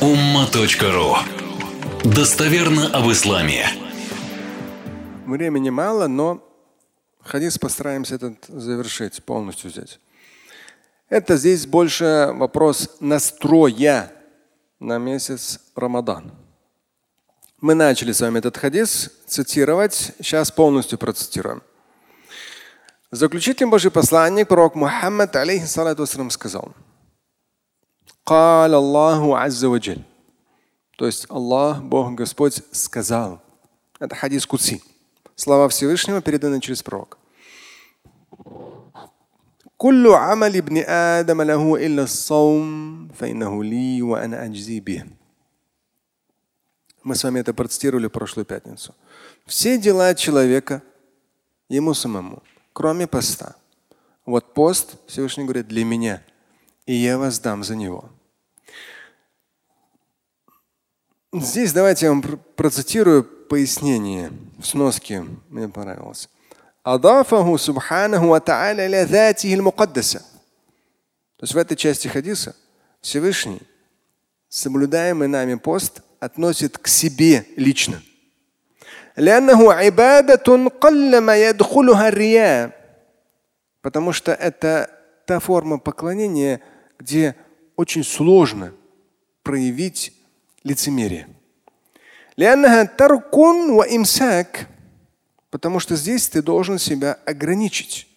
umma.ru Достоверно об исламе. Времени мало, но хадис постараемся этот завершить, полностью взять. Это здесь больше вопрос настроя на месяц Рамадан. Мы начали с вами этот хадис цитировать, сейчас полностью процитируем. Заключительный Божий посланник, пророк Мухаммад, алейхиссалату сказал – قال الله عز وجل. То есть Аллах, Бог Господь сказал. Это хадис Куци. Слова Всевышнего переданы через пророка. كل عمل ابن آدم له إلا الصوم فإنه لي وأنا أجزي به. Мы с вами это процитировали в прошлую пятницу. Все дела человека ему самому, кроме поста. Вот пост, Всевышний говорит, для меня, и я вас дам за него. Здесь давайте я вам процитирую пояснение в сноске. Мне понравилось. Адафаху субханаху ва та'аля ля мукаддаса. То есть в этой части хадиса Всевышний, соблюдаемый нами пост, относит к себе лично. Потому что это та форма поклонения, где очень сложно проявить лицемерие. Потому что здесь ты должен себя ограничить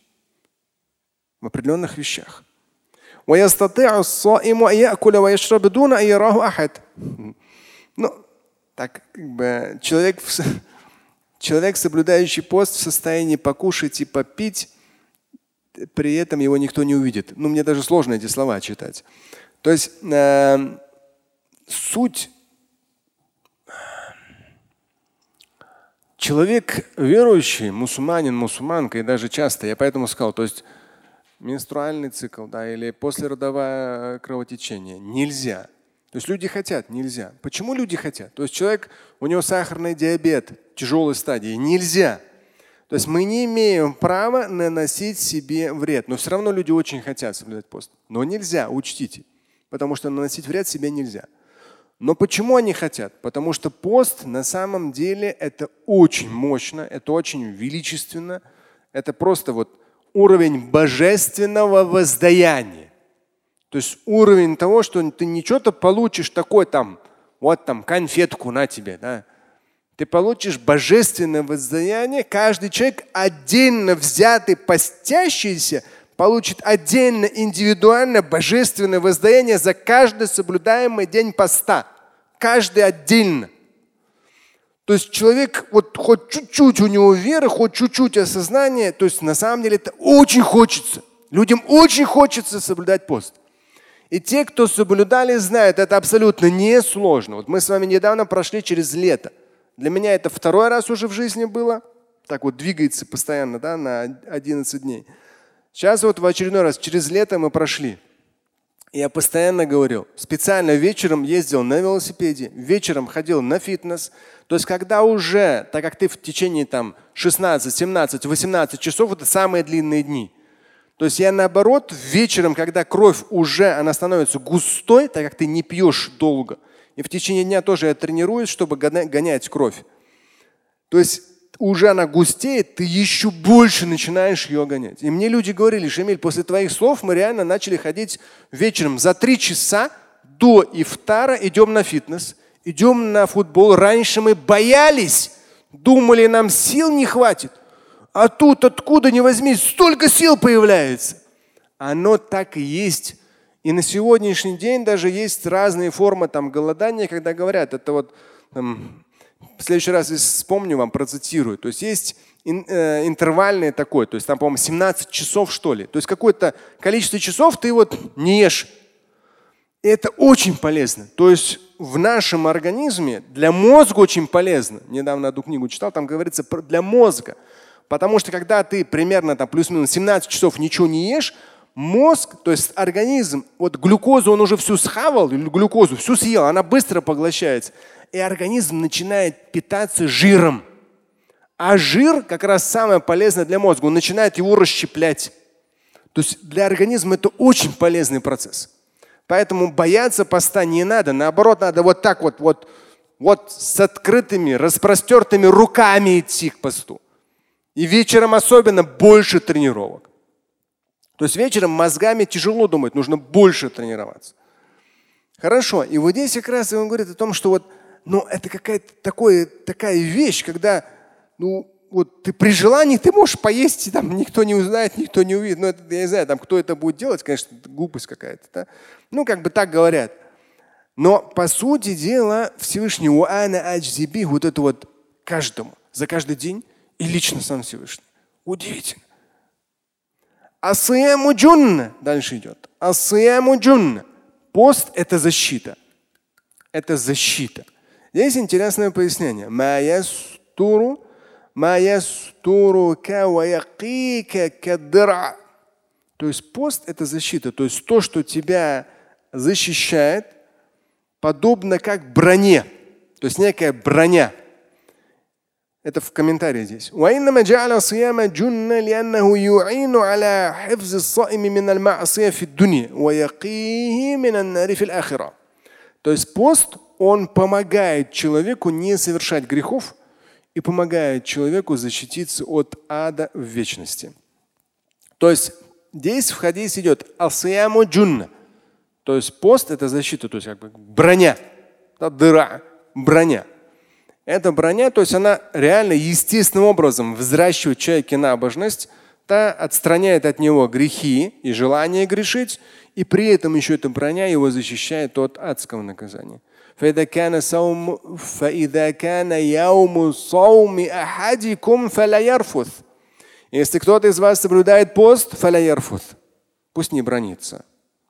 в определенных вещах. Ну, так как бы человек, человек, соблюдающий пост, в состоянии покушать и попить, при этом его никто не увидит. Ну, мне даже сложно эти слова читать. То есть э, суть Человек верующий, мусульманин, мусульманка, и даже часто, я поэтому сказал, то есть менструальный цикл, да, или послеродовое кровотечение нельзя. То есть люди хотят, нельзя. Почему люди хотят? То есть человек, у него сахарный диабет тяжелой стадии, нельзя. То есть мы не имеем права наносить себе вред. Но все равно люди очень хотят соблюдать пост. Но нельзя, учтите. Потому что наносить вред себе нельзя. Но почему они хотят? Потому что пост на самом деле это очень мощно, это очень величественно, это просто вот уровень божественного воздаяния. То есть уровень того, что ты не что-то получишь такой там, вот там конфетку на тебе, да. Ты получишь божественное воздаяние, каждый человек отдельно взятый, постящийся – получит отдельно, индивидуально божественное воздаяние за каждый соблюдаемый день поста. Каждый отдельно. То есть человек, вот хоть чуть-чуть у него веры, хоть чуть-чуть осознания, то есть на самом деле это очень хочется. Людям очень хочется соблюдать пост. И те, кто соблюдали, знают, это абсолютно несложно. Вот мы с вами недавно прошли через лето. Для меня это второй раз уже в жизни было. Так вот двигается постоянно да, на 11 дней. Сейчас вот в очередной раз, через лето мы прошли. Я постоянно говорил, специально вечером ездил на велосипеде, вечером ходил на фитнес. То есть когда уже, так как ты в течение там 16, 17, 18 часов, это самые длинные дни. То есть я наоборот, вечером, когда кровь уже, она становится густой, так как ты не пьешь долго, и в течение дня тоже я тренируюсь, чтобы гонять кровь. То есть уже она густеет, ты еще больше начинаешь ее гонять. И мне люди говорили, Шамиль, после твоих слов мы реально начали ходить вечером за три часа до ифтара идем на фитнес, идем на футбол. Раньше мы боялись, думали, нам сил не хватит. А тут откуда ни возьми, столько сил появляется. Оно так и есть. И на сегодняшний день даже есть разные формы там голодания, когда говорят, это вот там, в следующий раз вспомню вам, процитирую. То есть есть э, интервальное такое, то есть там, по-моему, 17 часов, что ли. То есть какое-то количество часов ты вот не ешь. И это очень полезно. То есть в нашем организме для мозга очень полезно. Недавно одну книгу читал, там говорится для мозга. Потому что когда ты примерно там плюс-минус 17 часов ничего не ешь, мозг, то есть организм, вот глюкозу он уже всю схавал, глюкозу всю съел, она быстро поглощается и организм начинает питаться жиром. А жир как раз самое полезное для мозга. Он начинает его расщеплять. То есть для организма это очень полезный процесс. Поэтому бояться поста не надо. Наоборот, надо вот так вот, вот, вот с открытыми, распростертыми руками идти к посту. И вечером особенно больше тренировок. То есть вечером мозгами тяжело думать, нужно больше тренироваться. Хорошо. И вот здесь как раз он говорит о том, что вот, ну, это какая-то такое, такая вещь, когда, ну, вот ты при желании ты можешь поесть, и там никто не узнает, никто не увидит. Ну, это, я не знаю, там кто это будет делать, конечно, глупость какая-то. Да? Ну, как бы так говорят. Но по сути дела Всевышний Уана Аджзиби вот это вот каждому, за каждый день и лично сам Всевышний. Удивительно. Асияму джунна. Дальше идет. Асияму джунна. Пост – это защита. Это защита. Здесь интересное пояснение. Маястуру то есть пост – это защита, то есть то, что тебя защищает, подобно как броне, то есть некая броня. Это в комментарии здесь. وإنما то есть пост, он помогает человеку не совершать грехов, и помогает человеку защититься от ада в вечности. То есть здесь в хадис идет асияму джунна. То есть пост это защита, то есть как бы броня. Да, дыра, броня. Эта броня, то есть она реально естественным образом взращивает человеке набожность, та отстраняет от него грехи и желание грешить, и при этом еще эта броня его защищает от адского наказания. فإذا كان صوم فإذا كان يوم صوم أحدكم فلا يرفث. Если кто-то из вас соблюдает пост, фаля ярфуth. Пусть не бронится.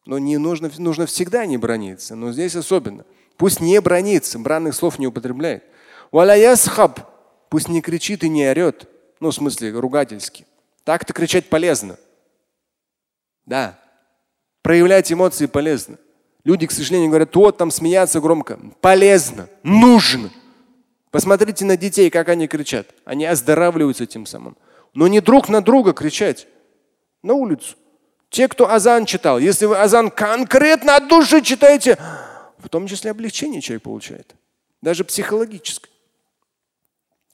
Но не нужно, нужно всегда не брониться. Но здесь особенно. Пусть не бронится, бранных слов не употребляет. Валя ясхаб. Пусть не кричит и не орет. Ну, в смысле, ругательски. Так-то кричать полезно. Да. Проявлять эмоции полезно. Люди, к сожалению, говорят, вот там смеяться громко. Полезно, нужно. Посмотрите на детей, как они кричат. Они оздоравливаются тем самым. Но не друг на друга кричать. На улицу. Те, кто азан читал, если вы азан конкретно от души читаете, в том числе облегчение человек получает. Даже психологическое.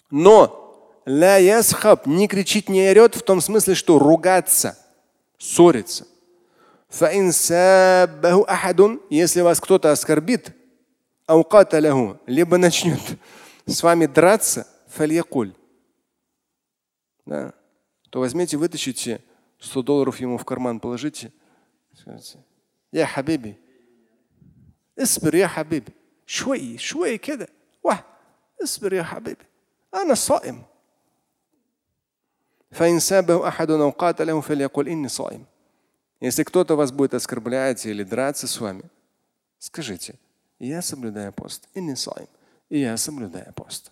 Но ля ясхаб не кричит, не орет в том смысле, что ругаться, ссориться. Если вас кто-то оскорбит, либо начнет с вами драться, да, то возьмите, вытащите 100 долларов ему в карман, положите. Скажите, я хабиби. Испер, я хабиби. Шуи, шуи, кеда. Ва, испер, я хабиби. Она соим если кто-то вас будет оскорблять или драться с вами, скажите, я соблюдаю пост. И я соблюдаю пост.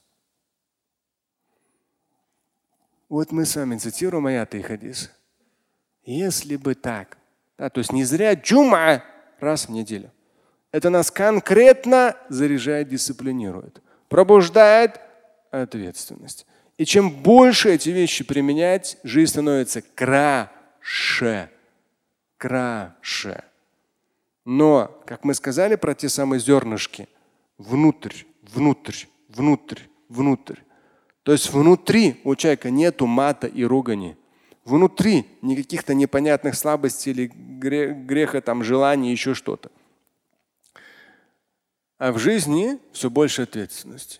Вот мы с вами цитируем аят и хадис. Если бы так, да, то есть не зря джума раз в неделю. Это нас конкретно заряжает, дисциплинирует, пробуждает ответственность. И чем больше эти вещи применять, жизнь становится краше краше. Но, как мы сказали про те самые зернышки, внутрь, внутрь, внутрь, внутрь. То есть внутри у человека нету мата и ругани. Внутри никаких-то непонятных слабостей или греха, там, желаний, еще что-то. А в жизни все больше ответственности.